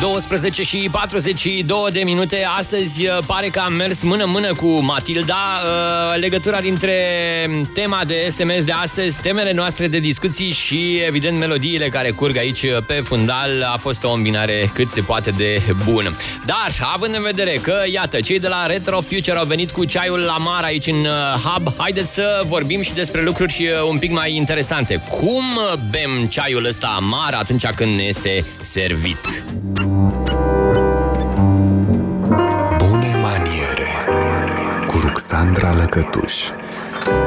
12 și 42 de minute. Astăzi uh, pare că am mers mână-mână cu Matilda. Uh, legătura dintre tema de SMS de astăzi, temele noastre de discuții și, evident, melodiile care curg aici uh, pe fundal a fost o îmbinare cât se poate de bună. Dar, având în vedere că, iată, cei de la Retro Future au venit cu ceaiul la mar aici în hub, haideți să vorbim și despre lucruri un pic mai interesante. Cum bem ceaiul ăsta amar atunci când ne este servit? Cu Ruxandra Lăcătuș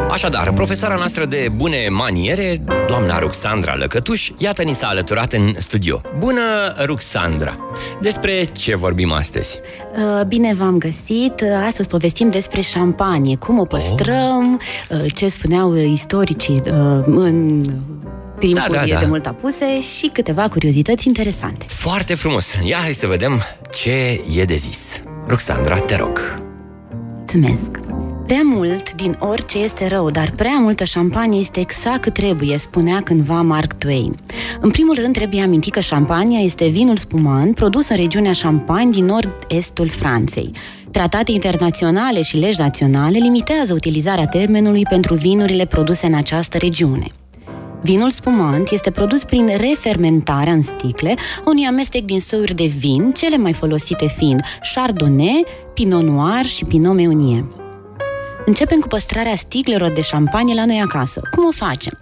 Așadar, profesoara noastră de bune maniere, doamna Ruxandra Lăcătuș, iată ni s-a alăturat în studio. Bună, Ruxandra! Despre ce vorbim astăzi? Uh, bine v-am găsit! Astăzi povestim despre șampanie, cum o păstrăm, oh. ce spuneau istoricii uh, în timpuri da, da, da. de mult apuse și câteva curiozități interesante. Foarte frumos! Ia hai să vedem ce e de zis. Ruxandra, te rog. Mulțumesc! Prea mult din orice este rău, dar prea multă șampanie este exact cât trebuie, spunea cândva Mark Twain. În primul rând trebuie amintit că șampania este vinul spumant produs în regiunea Champagne din nord-estul Franței. Tratate internaționale și legi naționale limitează utilizarea termenului pentru vinurile produse în această regiune. Vinul spumant este produs prin refermentarea în sticle unui amestec din soiuri de vin, cele mai folosite fiind Chardonnay, Pinot Noir și Pinot Meunier. Începem cu păstrarea sticlelor de șampanie la noi acasă. Cum o facem?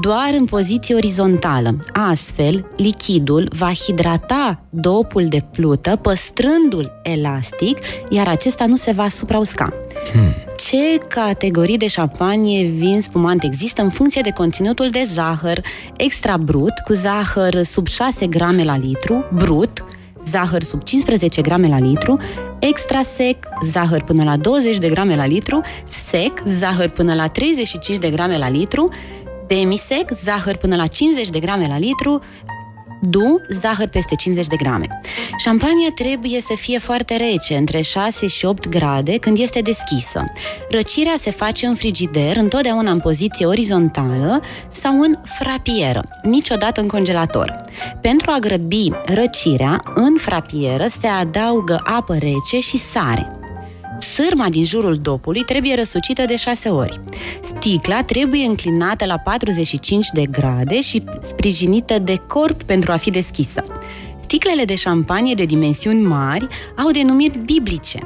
Doar în poziție orizontală. Astfel, lichidul va hidrata dopul de plută, păstrându-l elastic, iar acesta nu se va suprausca. Hmm. Ce categorii de șampanie vin spumant există în funcție de conținutul de zahăr extra brut, cu zahăr sub 6 grame la litru, brut, zahăr sub 15 grame la litru, extra sec, zahăr până la 20 de grame la litru, sec, zahăr până la 35 de grame la litru, demisec, zahăr până la 50 de grame la litru, Du, zahăr peste 50 de grame. Șampania trebuie să fie foarte rece, între 6 și 8 grade, când este deschisă. Răcirea se face în frigider, întotdeauna în poziție orizontală sau în frapieră, niciodată în congelator. Pentru a grăbi răcirea, în frapieră se adaugă apă rece și sare. Sârma din jurul dopului trebuie răsucită de 6 ori. Sticla trebuie înclinată la 45 de grade și sprijinită de corp pentru a fi deschisă. Sticlele de șampanie de dimensiuni mari au denumiri biblice.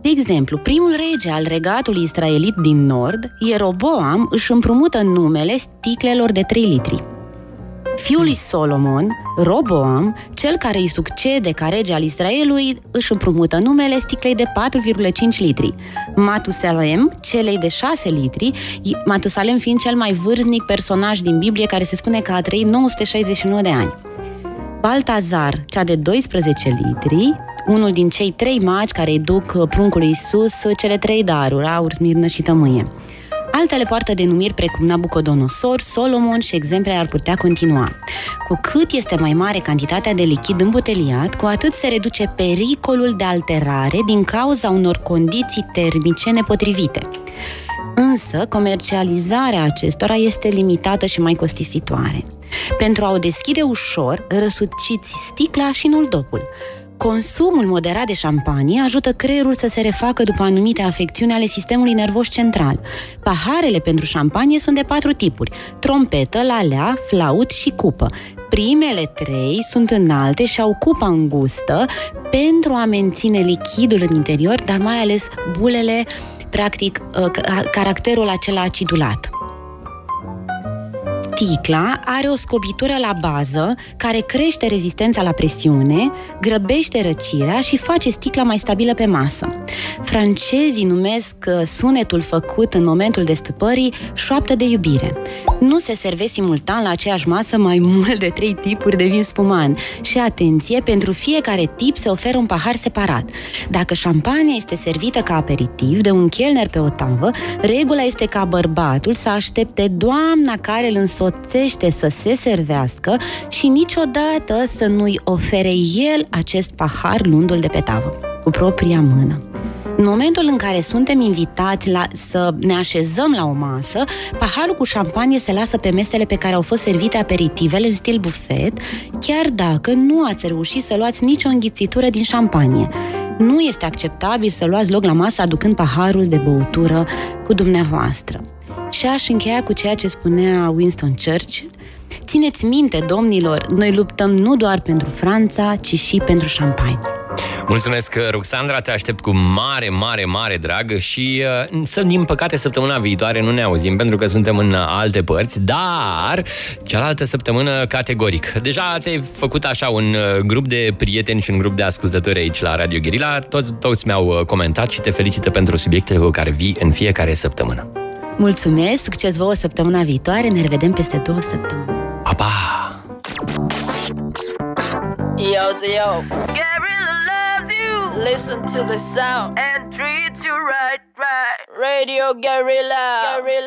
De exemplu, primul rege al regatului israelit din nord, Ieroboam, își împrumută numele sticlelor de 3 litri. Fiul lui Solomon, Roboam, cel care îi succede ca rege al Israelului, își împrumută numele sticlei de 4,5 litri. Matusalem, celei de 6 litri, Matusalem fiind cel mai vârstnic personaj din Biblie care se spune că a trăit 969 de ani. Baltazar, cea de 12 litri, unul din cei trei magi care îi duc pruncului Isus cele trei daruri, aur, smirnă și tămâie. Altele poartă denumiri precum Nabucodonosor, Solomon și exemple ar putea continua. Cu cât este mai mare cantitatea de lichid îmbuteliat, cu atât se reduce pericolul de alterare din cauza unor condiții termice nepotrivite. Însă, comercializarea acestora este limitată și mai costisitoare. Pentru a o deschide ușor, răsuciți sticla și nu dopul. Consumul moderat de șampanie ajută creierul să se refacă după anumite afecțiuni ale sistemului nervos central. Paharele pentru șampanie sunt de patru tipuri: trompetă, lalea, flaut și cupă. Primele trei sunt înalte și au cupa îngustă pentru a menține lichidul în interior, dar mai ales bulele, practic, ă, caracterul acela acidulat. Sticla are o scobitură la bază care crește rezistența la presiune, grăbește răcirea și face sticla mai stabilă pe masă. Francezii numesc uh, sunetul făcut în momentul destăpării șoaptă de iubire. Nu se servesc simultan la aceeași masă mai mult de trei tipuri de vin spumant și, atenție, pentru fiecare tip se oferă un pahar separat. Dacă șampania este servită ca aperitiv de un chelner pe o tavă, regula este ca bărbatul să aștepte doamna care îl însoțește însoțește să se servească și niciodată să nu-i ofere el acest pahar luându-l de pe tavă, cu propria mână. În momentul în care suntem invitați la, să ne așezăm la o masă, paharul cu șampanie se lasă pe mesele pe care au fost servite aperitivele în stil bufet, chiar dacă nu ați reușit să luați nicio înghițitură din șampanie. Nu este acceptabil să luați loc la masă aducând paharul de băutură cu dumneavoastră. Și aș încheia cu ceea ce spunea Winston Churchill, Țineți minte, domnilor, noi luptăm nu doar pentru Franța, ci și pentru șampanie. Mulțumesc, Ruxandra, te aștept cu mare, mare, mare drag și uh, să, din păcate, săptămâna viitoare nu ne auzim pentru că suntem în alte părți, dar cealaltă săptămână categoric. Deja ți-ai făcut așa un uh, grup de prieteni și un grup de ascultători aici la Radio Guerilla, toți, toți mi-au uh, comentat și te felicită pentru subiectele cu care vii în fiecare săptămână. Mulțumesc, succes vouă săptămâna viitoare, ne revedem peste două săptămâni. Pa, pa! Yo, so yo. Gabriella loves you. Listen to the sound and treats you right, right. Radio Guerrilla. Guerrilla.